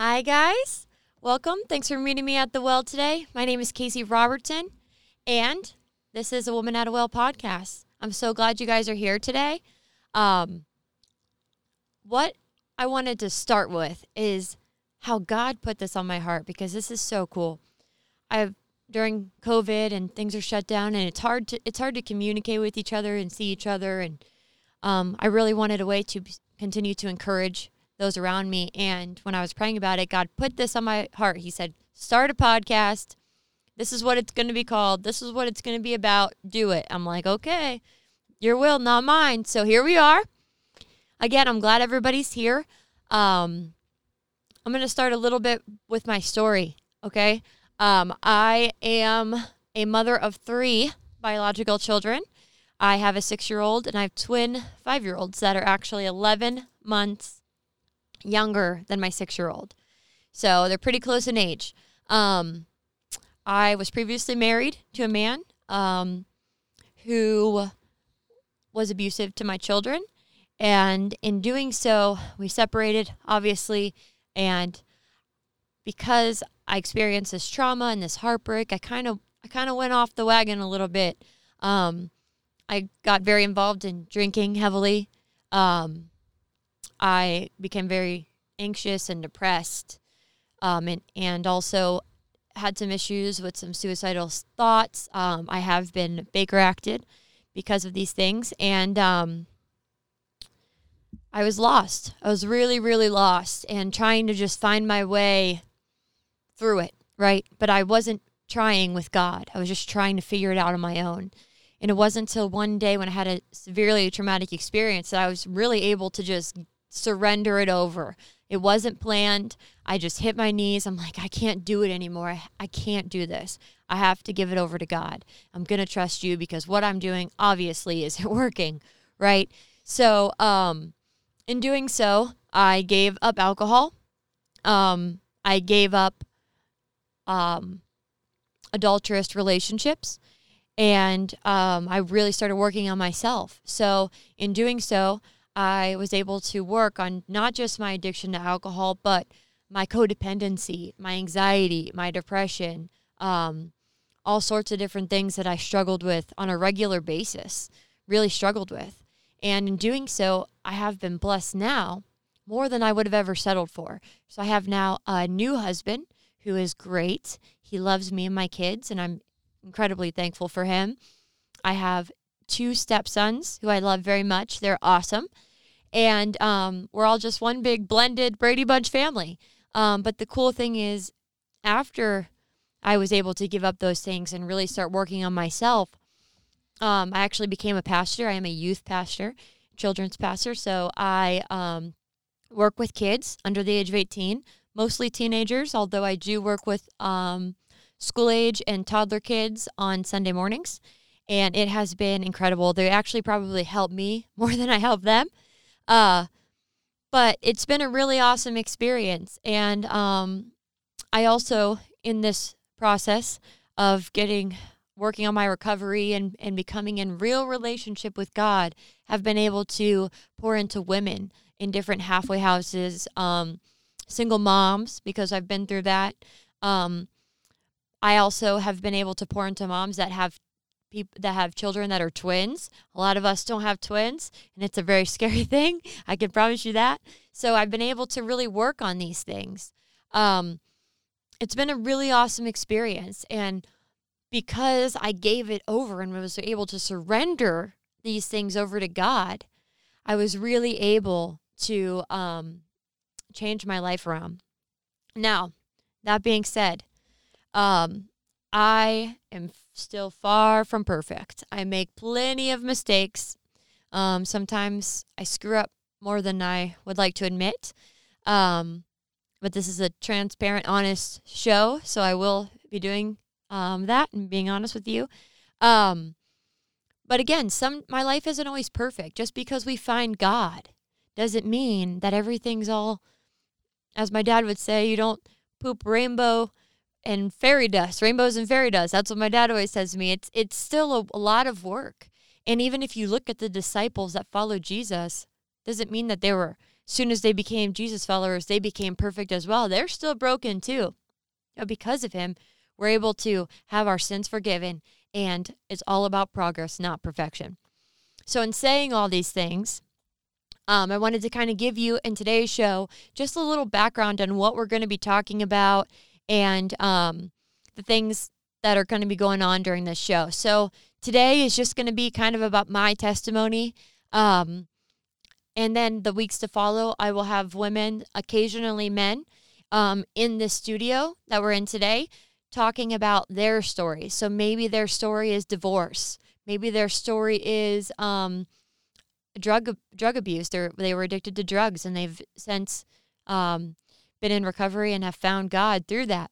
Hi, guys. Welcome. Thanks for meeting me at the well today. My name is Kasey Robertson, and this is a Woman at a Well podcast. I'm so glad you guys are here today. Um, what I wanted to start with is how God put this on my heart because this is so cool. I've during COVID and things are shut down and it's hard to it's hard to communicate with each other and see each other and um, I really wanted a way to continue to encourage those around me. And when I was praying about it, God put this on my heart. He said, Start a podcast. This is what it's going to be called. This is what it's going to be about. Do it. I'm like, Okay, your will, not mine. So here we are. Again, I'm glad everybody's here. Um, I'm going to start a little bit with my story. Okay. Um, I am a mother of three biological children. I have a six year old and I have twin five year olds that are actually 11 months younger than my six year old. So they're pretty close in age. Um, I was previously married to a man um, who was abusive to my children. And in doing so, we separated, obviously. And because I experienced this trauma and this heartbreak, I kind of I kind of went off the wagon a little bit. Um, I got very involved in drinking heavily. Um, I became very anxious and depressed, um, and and also had some issues with some suicidal thoughts. Um, I have been Baker acted because of these things, and um, I was lost. I was really, really lost, and trying to just find my way through it. Right, but I wasn't trying with God. I was just trying to figure it out on my own. And it wasn't until one day when I had a severely traumatic experience that I was really able to just surrender it over. It wasn't planned. I just hit my knees. I'm like, I can't do it anymore. I, I can't do this. I have to give it over to God. I'm going to trust you because what I'm doing obviously isn't working, right? So, um, in doing so, I gave up alcohol. Um, I gave up um, adulterous relationships and um, I really started working on myself. So, in doing so, I was able to work on not just my addiction to alcohol, but my codependency, my anxiety, my depression, um, all sorts of different things that I struggled with on a regular basis, really struggled with. And in doing so, I have been blessed now more than I would have ever settled for. So I have now a new husband who is great. He loves me and my kids, and I'm incredibly thankful for him. I have two stepsons who I love very much. They're awesome. And um, we're all just one big blended Brady Bunch family. Um, but the cool thing is, after I was able to give up those things and really start working on myself, um, I actually became a pastor. I am a youth pastor, children's pastor. So I um, work with kids under the age of 18, mostly teenagers, although I do work with um, school age and toddler kids on Sunday mornings. And it has been incredible. They actually probably help me more than I help them. Uh, but it's been a really awesome experience. And um, I also, in this process of getting working on my recovery and, and becoming in real relationship with God, have been able to pour into women in different halfway houses, um, single moms, because I've been through that. Um, I also have been able to pour into moms that have people that have children that are twins. A lot of us don't have twins, and it's a very scary thing. I can promise you that. So I've been able to really work on these things. Um, it's been a really awesome experience, and because I gave it over and was able to surrender these things over to God, I was really able to um, change my life around. Now, that being said, um, I am still far from perfect. I make plenty of mistakes. Um, sometimes I screw up more than I would like to admit. Um, but this is a transparent, honest show, so I will be doing um, that and being honest with you. Um, but again, some my life isn't always perfect. Just because we find God doesn't mean that everything's all, as my dad would say, you don't poop rainbow and fairy dust, rainbows and fairy dust. That's what my dad always says to me. It's it's still a, a lot of work. And even if you look at the disciples that followed Jesus, doesn't mean that they were soon as they became Jesus followers, they became perfect as well. They're still broken too. But because of him, we're able to have our sins forgiven, and it's all about progress, not perfection. So, in saying all these things, um, I wanted to kind of give you in today's show just a little background on what we're going to be talking about and um, the things that are going to be going on during this show. So, today is just going to be kind of about my testimony. Um, and then the weeks to follow, I will have women, occasionally men, um, in the studio that we're in today talking about their story. So maybe their story is divorce. Maybe their story is um, drug drug abuse. They they were addicted to drugs and they've since um, been in recovery and have found God through that.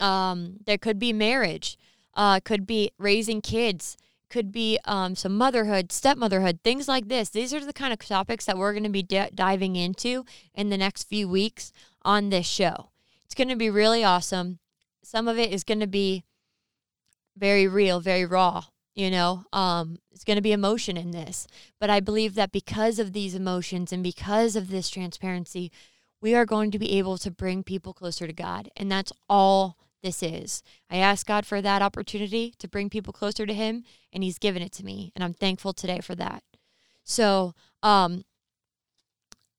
Um, there could be marriage. Uh, could be raising kids. Could be um, some motherhood, stepmotherhood, things like this. These are the kind of topics that we're going to be d- diving into in the next few weeks on this show. It's going to be really awesome. Some of it is going to be very real, very raw you know um, it's going to be emotion in this but i believe that because of these emotions and because of this transparency we are going to be able to bring people closer to god and that's all this is i ask god for that opportunity to bring people closer to him and he's given it to me and i'm thankful today for that so um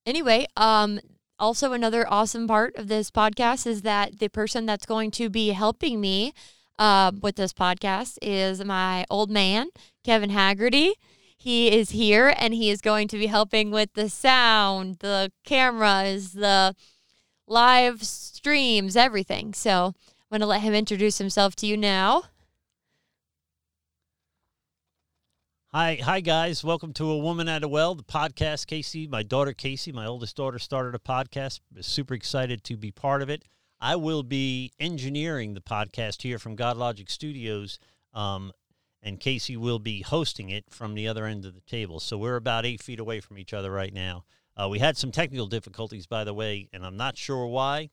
anyway um also another awesome part of this podcast is that the person that's going to be helping me uh, with this podcast is my old man, Kevin Haggerty. He is here and he is going to be helping with the sound, the cameras, the live streams, everything. So I'm going to let him introduce himself to you now. Hi, hi guys. Welcome to A Woman at a Well, the podcast. Kasey, my daughter Kasey, my oldest daughter started a podcast. Super excited to be part of it. I will be engineering the podcast here from God Logic Studios, um, and Kasey will be hosting it from the other end of the table. So we're about eight feet away from each other right now. Uh, we had some technical difficulties, by the way, and I'm not sure why.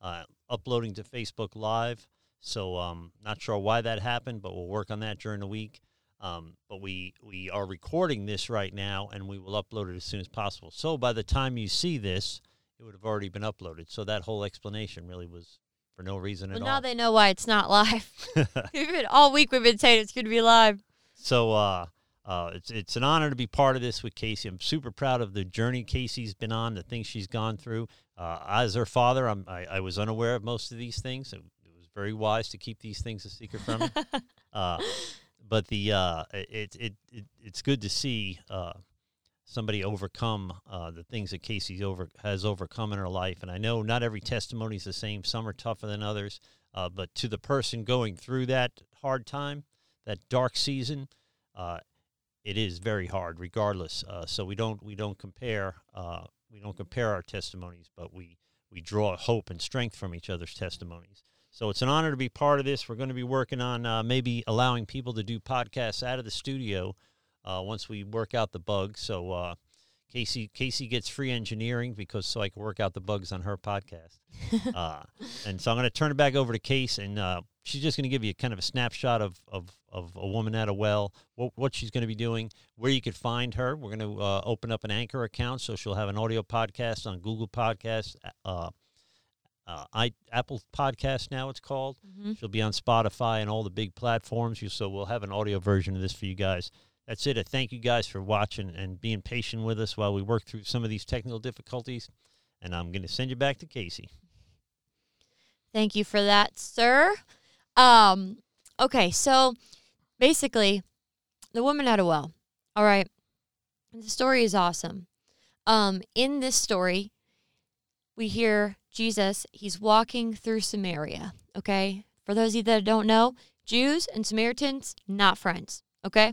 Uh, uploading to Facebook Live, so um, not sure why that happened, but we'll work on that during the week. Um, but we we are recording this right now, and we will upload it as soon as possible. So by the time you see this, it would have already been uploaded. So that whole explanation really was for no reason well, at all. Now they know why it's not live. all week we've been saying it's going to be live. So uh, uh, it's it's an honor to be part of this with Kasey. I'm super proud of the journey Kasey's been on, the things she's gone through. Uh, as her father, I'm, I, I was unaware of most of these things. It, it was very wise to keep these things a secret from me. uh, but the uh, it, it, it it's good to see uh, somebody overcome uh, the things that Kasey over has overcome in her life. And I know not every testimony is the same. Some are tougher than others. Uh, but to the person going through that hard time, that dark season, uh, it is very hard, regardless. Uh, so we don't we don't compare uh, we don't compare our testimonies, but we we draw hope and strength from each other's testimonies. So it's an honor to be part of this. We're going to be working on uh, maybe allowing people to do podcasts out of the studio uh, once we work out the bugs. So uh, Kasey Kasey gets free engineering because so I can work out the bugs on her podcast. uh, and so I'm going to turn it back over to Case, and uh, she's just going to give you kind of a snapshot of, of, of a woman at a well, what, what she's going to be doing, where you could find her. We're going to uh, open up an Anchor account, so she'll have an audio podcast on Google Podcasts. Uh, uh, I, Apple Podcast now it's called. Mm-hmm. She'll be on Spotify and all the big platforms. So we'll have an audio version of this for you guys that's it. I thank you guys for watching and being patient with us while we work through some of these technical difficulties. And I'm going to send you back to Kasey. Thank you for that, sir. Um, okay, so basically, the woman at a well. All right, the story is awesome. Um, in this story, we hear Jesus. He's walking through Samaria. Okay, for those of you that don't know, Jews and Samaritans not friends. Okay.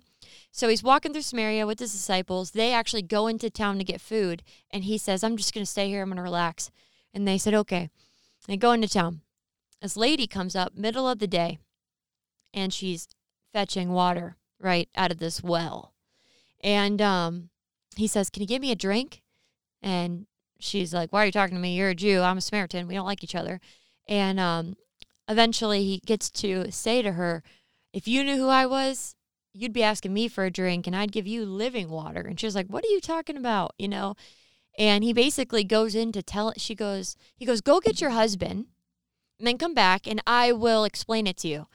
So he's walking through Samaria with his disciples. They actually go into town to get food. And he says, I'm just going to stay here. I'm going to relax. And they said, okay. They go into town. This lady comes up middle of the day and she's fetching water right out of this well. And um, he says, Can you give me a drink? And she's like, Why are you talking to me? You're a Jew. I'm a Samaritan. We don't like each other. And um, eventually he gets to say to her, If you knew who I was, you'd be asking me for a drink and I'd give you living water. And she was like, What are you talking about? You know? And he basically goes in to tell she goes, he goes, go get your husband and then come back and I will explain it to you.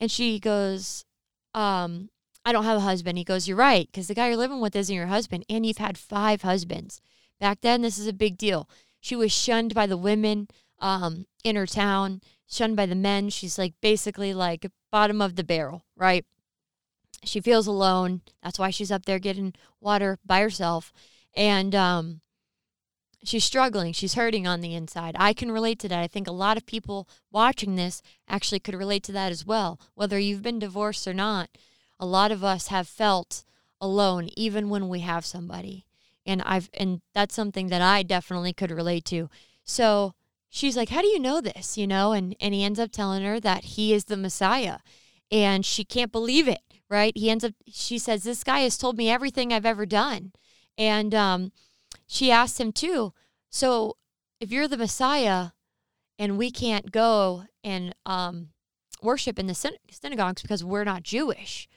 And she goes, um, I don't have a husband. He goes, You're right, because the guy you're living with isn't your husband, and you've had five husbands. Back then, this is a big deal. She was shunned by the women um, in her town, shunned by the men. She's like basically like bottom of the barrel, right? She feels alone. That's why she's up there getting water by herself. And um, she's struggling. She's hurting on the inside. I can relate to that. I think a lot of people watching this actually could relate to that as well, whether you've been divorced or not a lot of us have felt alone even when we have somebody. And I've and that's something that I definitely could relate to. So she's like, "How do you know this?" you know, and and he ends up telling her that he is the Messiah. And she can't believe it, right? He ends up she says, "This guy has told me everything I've ever done." And um she asked him too, "So if you're the Messiah and we can't go and um worship in the syn- synagogues because we're not Jewish,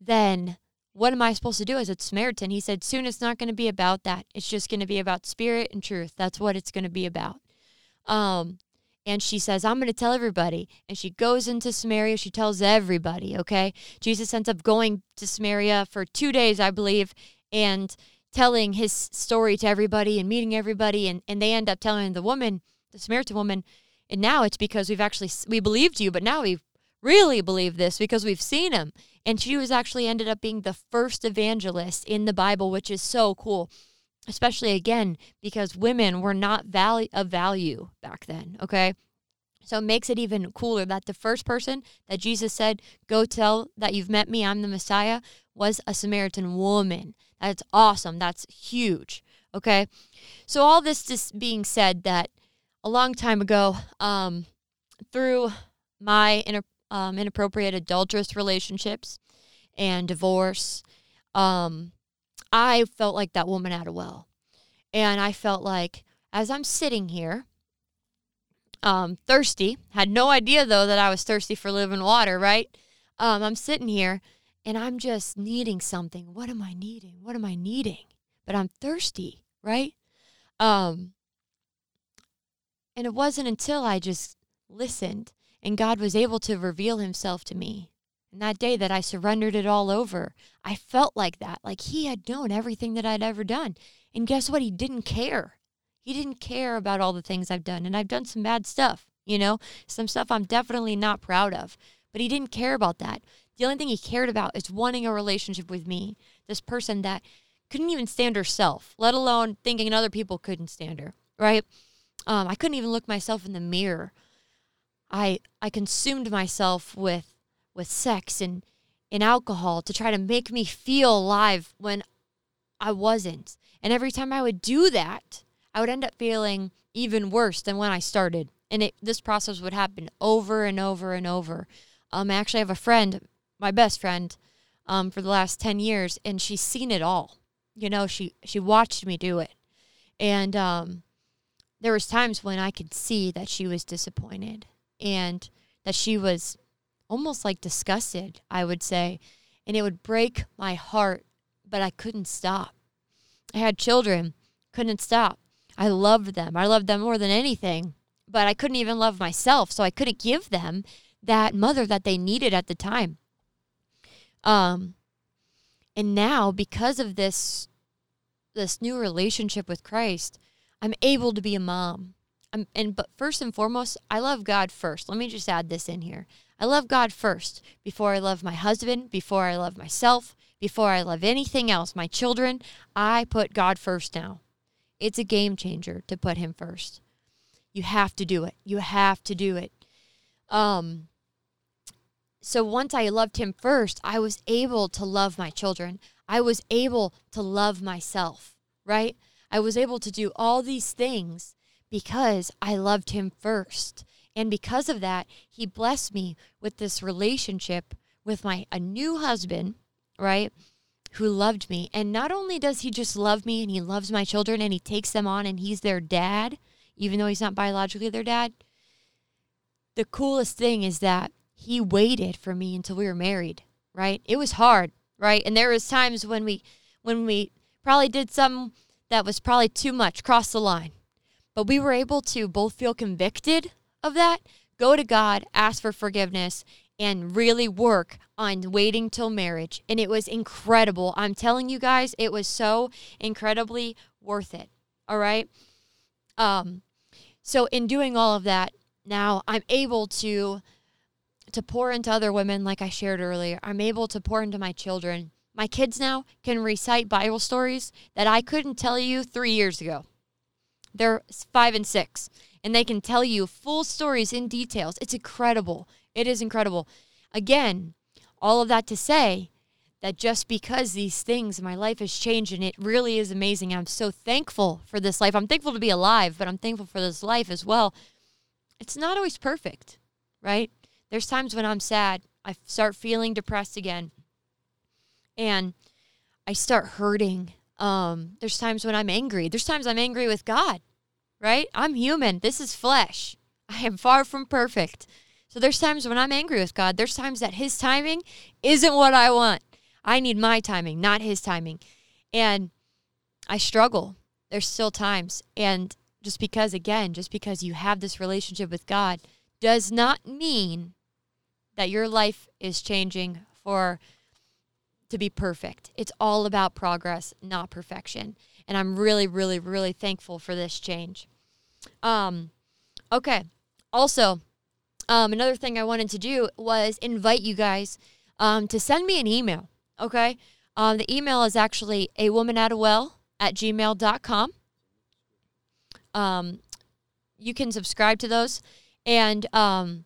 then what am I supposed to do as a Samaritan? He said, soon it's not going to be about that. It's just going to be about spirit and truth. That's what it's going to be about. Um, and she says, I'm going to tell everybody. And she goes into Samaria. She tells everybody, okay? Jesus ends up going to Samaria for two days, I believe, and telling his story to everybody and meeting everybody. And, and they end up telling the woman, the Samaritan woman, and now it's because we've actually, we believed you, but now we really believe this because we've seen him. And she was actually ended up being the first evangelist in the Bible, which is so cool. Especially again, because women were not value of value back then. Okay. So it makes it even cooler that the first person that Jesus said, Go tell that you've met me, I'm the Messiah, was a Samaritan woman. That's awesome. That's huge. Okay. So, all this just being said, that a long time ago, um, through my inner um, inappropriate adulterous relationships and divorce. Um, I felt like that woman at a well. And I felt like as I'm sitting here, um, thirsty, had no idea though that I was thirsty for living water, right? Um, I'm sitting here and I'm just needing something. What am I needing? What am I needing? But I'm thirsty, right? Um, and it wasn't until I just listened and God was able to reveal himself to me. And that day that I surrendered it all over, I felt like that, like he had known everything that I'd ever done. And guess what? He didn't care. He didn't care about all the things I've done. And I've done some bad stuff, you know, some stuff I'm definitely not proud of. But he didn't care about that. The only thing he cared about is wanting a relationship with me, this person that couldn't even stand herself, let alone thinking other people couldn't stand her, right? Um, I couldn't even look myself in the mirror I I consumed myself with with sex and and alcohol to try to make me feel alive when I wasn't. And every time I would do that, I would end up feeling even worse than when I started. And it, this process would happen over and over and over. Um, I actually have a friend, my best friend, um, for the last ten years, and she's seen it all. You know, she she watched me do it, and um, there was times when I could see that she was disappointed and that she was almost like disgusted, I would say. And it would break my heart, but I couldn't stop. I had children, couldn't stop. I loved them. I loved them more than anything, but I couldn't even love myself. So I couldn't give them that mother that they needed at the time. Um, and now because of this this new relationship with Christ, I'm able to be a mom. I'm, and but first and foremost, I love God first. Let me just add this in here. I love God first before I love my husband, before I love myself, before I love anything else, my children. I put God first now. It's a game changer to put him first. You have to do it. You have to do it. Um so once I loved him first, I was able to love my children. I was able to love myself, right? I was able to do all these things because I loved him first. And because of that, he blessed me with this relationship with my a new husband, right? Who loved me. And not only does he just love me and he loves my children and he takes them on and he's their dad, even though he's not biologically their dad. The coolest thing is that he waited for me until we were married, right? It was hard, right? And there was times when we when we probably did some that was probably too much, crossed the line. But we were able to both feel convicted of that, go to God, ask for forgiveness, and really work on waiting till marriage. And it was incredible. I'm telling you guys, it was so incredibly worth it. All right. Um, so in doing all of that, now I'm able to to pour into other women like I shared earlier. I'm able to pour into my children. My kids now can recite Bible stories that I couldn't tell you 3 years ago. They're 5 and 6 and they can tell you full stories in details. It's incredible. It is incredible. Again, all of that to say that just because these things my life has changed and it really is amazing. I'm so thankful for this life. I'm thankful to be alive, but I'm thankful for this life as well. It's not always perfect, right? There's times when I'm sad. I start feeling depressed again. And I start hurting. Um, there's times when I'm angry. There's times I'm angry with God, right? I'm human. This is flesh. I am far from perfect. So there's times when I'm angry with God. There's times that his timing isn't what I want. I need my timing, not his timing. And I struggle. There's still times. And just because, again, just because you have this relationship with God does not mean that your life is changing for to be perfect. It's all about progress, not perfection. And I'm really, really, really thankful for this change. Um, okay. Also, um, another thing I wanted to do was invite you guys um, to send me an email. Okay. Um, the email is actually a woman at a well at gmail.com. Um, you can subscribe to those. And, um,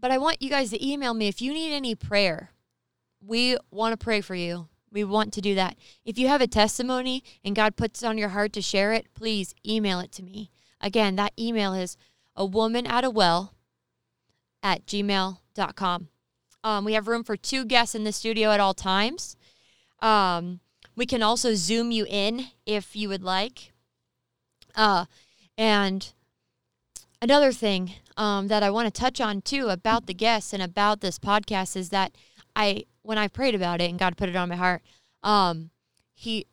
but I want you guys to email me if you need any prayer. We want to pray for you. We want to do that. If you have a testimony and God puts it on your heart to share it, please email it to me. Again, that email is a woman at a well at gmail.com. Um, we have room for two guests in the studio at all times. Um, we can also zoom you in if you would like. Uh, and another thing um, that I want to touch on too about the guests and about this podcast is that I, when I prayed about it and God put it on my heart, um, He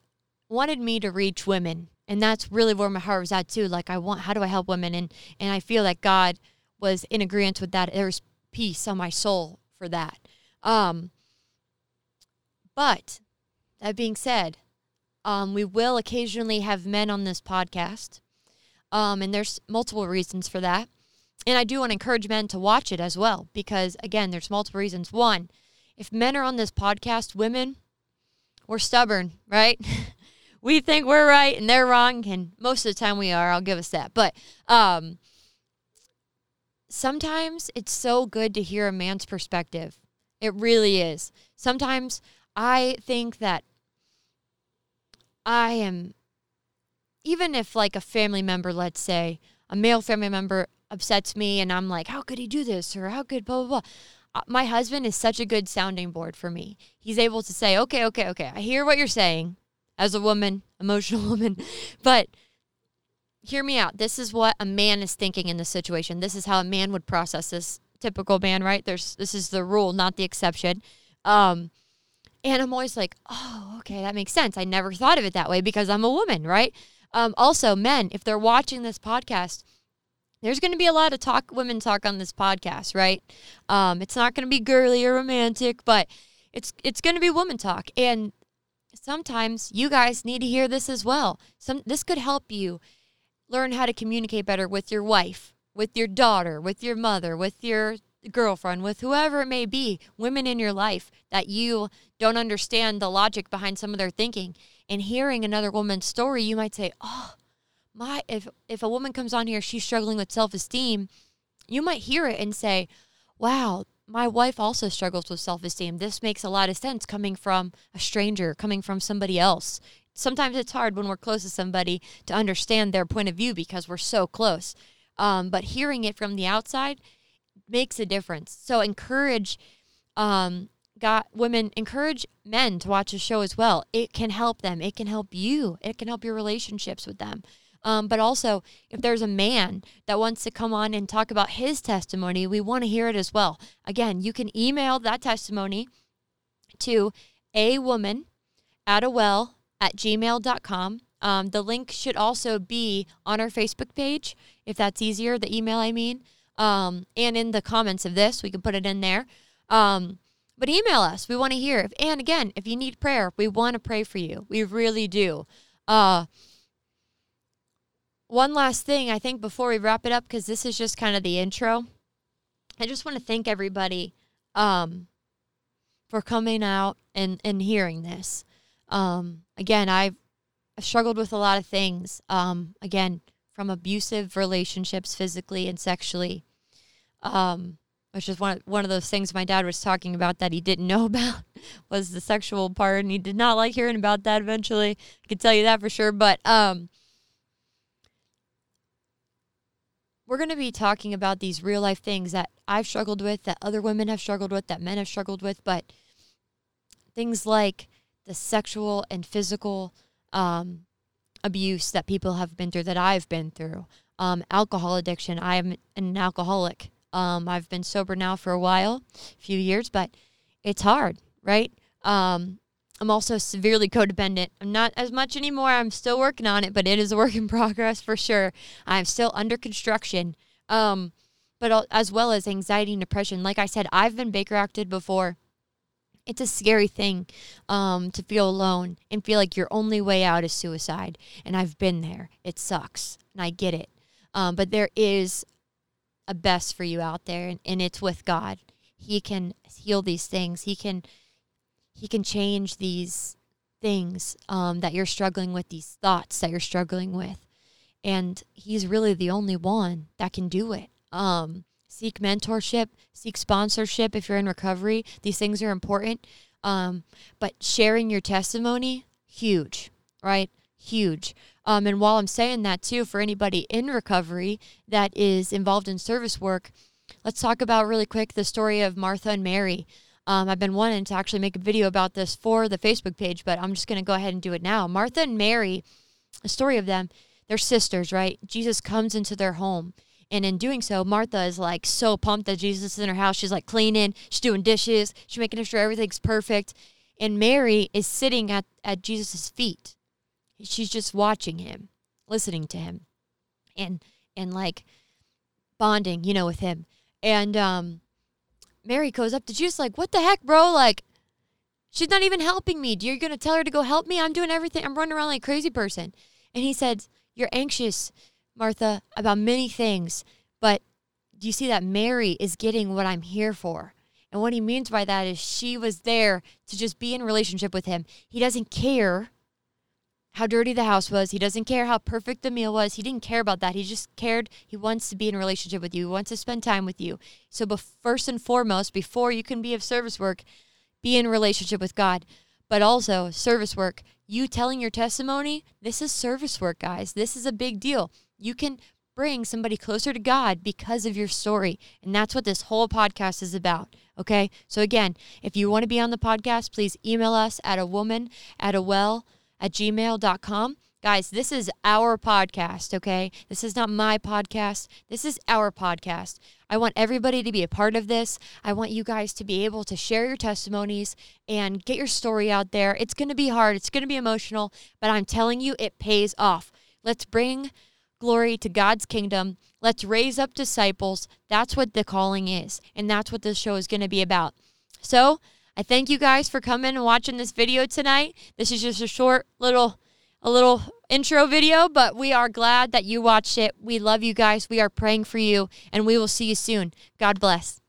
wanted me to reach women, and that's really where my heart was at too. Like I want, how do I help women? And and I feel that God was in agreement with that. There's peace on my soul for that. Um, but that being said, um, we will occasionally have men on this podcast. Um, and there's multiple reasons for that. And I do want to encourage men to watch it as well, because again, there's multiple reasons. One, if men are on this podcast, women, we're stubborn, right? we think we're right and they're wrong, and most of the time we are. I'll give us that. But um, sometimes it's so good to hear a man's perspective. It really is. Sometimes I think that I am, even if like a family member, let's say, a male family member upsets me and I'm like, how could he do this? Or how could blah, blah, blah. My husband is such a good sounding board for me. He's able to say, okay, okay, okay, I hear what you're saying as a woman, emotional woman, but hear me out. This is what a man is thinking in this situation. This is how a man would process this. Typical man, right? There's this is the rule, not the exception. Um, and I'm always like, oh, okay, that makes sense. I never thought of it that way because I'm a woman, right? Um, also, men, if they're watching this podcast, there's going to be a lot of talk, women talk on this podcast, right? Um, it's not going to be girly or romantic, but it's it's going to be woman talk, and sometimes you guys need to hear this as well. Some this could help you learn how to communicate better with your wife, with your daughter, with your mother, with your girlfriend, with whoever it may be, women in your life that you don't understand the logic behind some of their thinking. And hearing another woman's story, you might say, "Oh, my if if a woman comes on here, she's struggling with self-esteem." You might hear it and say, "Wow, my wife also struggles with self-esteem. This makes a lot of sense coming from a stranger, coming from somebody else sometimes it's hard when we're close to somebody to understand their point of view because we're so close. Um, but hearing it from the outside makes a difference. So encourage um, got women encourage men to watch the show as well. It can help them. It can help you. It can help your relationships with them. Um, but also, if there's a man that wants to come on and talk about his testimony, we want to hear it as well. Again, you can email that testimony to a woman at a well at gmail.com. Um, the link should also be on our Facebook page, if that's easier, the email, I mean. Um, and in the comments of this, we can put it in there. Um, but email us. We want to hear. And again, if you need prayer, we want to pray for you. We really do. Uh, one last thing, I think, before we wrap it up, because this is just kind of the intro. I just want to thank everybody um, for coming out and, and hearing this. Um, again, I've, I've struggled with a lot of things. Um, again, from abusive relationships, physically and sexually, um, which is one of, one of those things my dad was talking about that he didn't know about was the sexual part, and he did not like hearing about that. Eventually, I can tell you that for sure. But um, we're going to be talking about these real life things that I've struggled with, that other women have struggled with, that men have struggled with, but things like the sexual and physical um, abuse that people have been through, that I've been through, um, alcohol addiction. I am an alcoholic. Um, I've been sober now for a while, a few years, but it's hard, right? Um, I'm also severely codependent. I'm not as much anymore. I'm still working on it, but it is a work in progress for sure. I'm still under construction. Um, but as well as anxiety and depression. Like I said, I've been Baker acted before. It's a scary thing um, to feel alone and feel like your only way out is suicide. And I've been there. It sucks, and I get it. Um, but there is a best for you out there, and, and it's with God. He can heal these things. He can he can change these things um, that you're struggling with, these thoughts that you're struggling with. And he's really the only one that can do it. Um, seek mentorship, seek sponsorship if you're in recovery. These things are important. Um, but sharing your testimony, huge, right? Huge. Um, and while I'm saying that too, for anybody in recovery that is involved in service work, let's talk about really quick the story of Martha and Mary. Um, I've been wanting to actually make a video about this for the Facebook page, but I'm just going to go ahead and do it now. Martha and Mary, the story of them, they're sisters, right? Jesus comes into their home. And in doing so, Martha is like so pumped that Jesus is in her house. She's like cleaning, she's doing dishes, she's making sure everything's perfect. And Mary is sitting at, at Jesus' feet. She's just watching him, listening to him, and and like bonding, you know, with him. And um Mary goes up to Jesus like, "What the heck, bro? Like, she's not even helping me. Do You're gonna tell her to go help me? I'm doing everything. I'm running around like a crazy person." And he said, "You're anxious, Martha, about many things, but do you see that Mary is getting what I'm here for?" And what he means by that is she was there to just be in relationship with him. He doesn't care how dirty the house was. He doesn't care how perfect the meal was. He didn't care about that. He just cared. He wants to be in a relationship with you. He wants to spend time with you. So, first and foremost, before you can be of service work, be in relationship with God. But also, service work, you telling your testimony, this is service work, guys. This is a big deal. You can bring somebody closer to God because of your story. And that's what this whole podcast is about. Okay. So, again, if you want to be on the podcast, please email us at a woman at a well at gmail.com. Guys, this is our podcast, okay? This is not my podcast. This is our podcast. I want everybody to be a part of this. I want you guys to be able to share your testimonies and get your story out there. It's going to be hard, it's going to be emotional, but I'm telling you, it pays off. Let's bring glory to God's kingdom. Let's raise up disciples. That's what the calling is, and that's what this show is going to be about. So, I thank you guys for coming and watching this video tonight. This is just a short little a little intro video, but we are glad that you watched it. We love you guys. We are praying for you, and we will see you soon. God bless.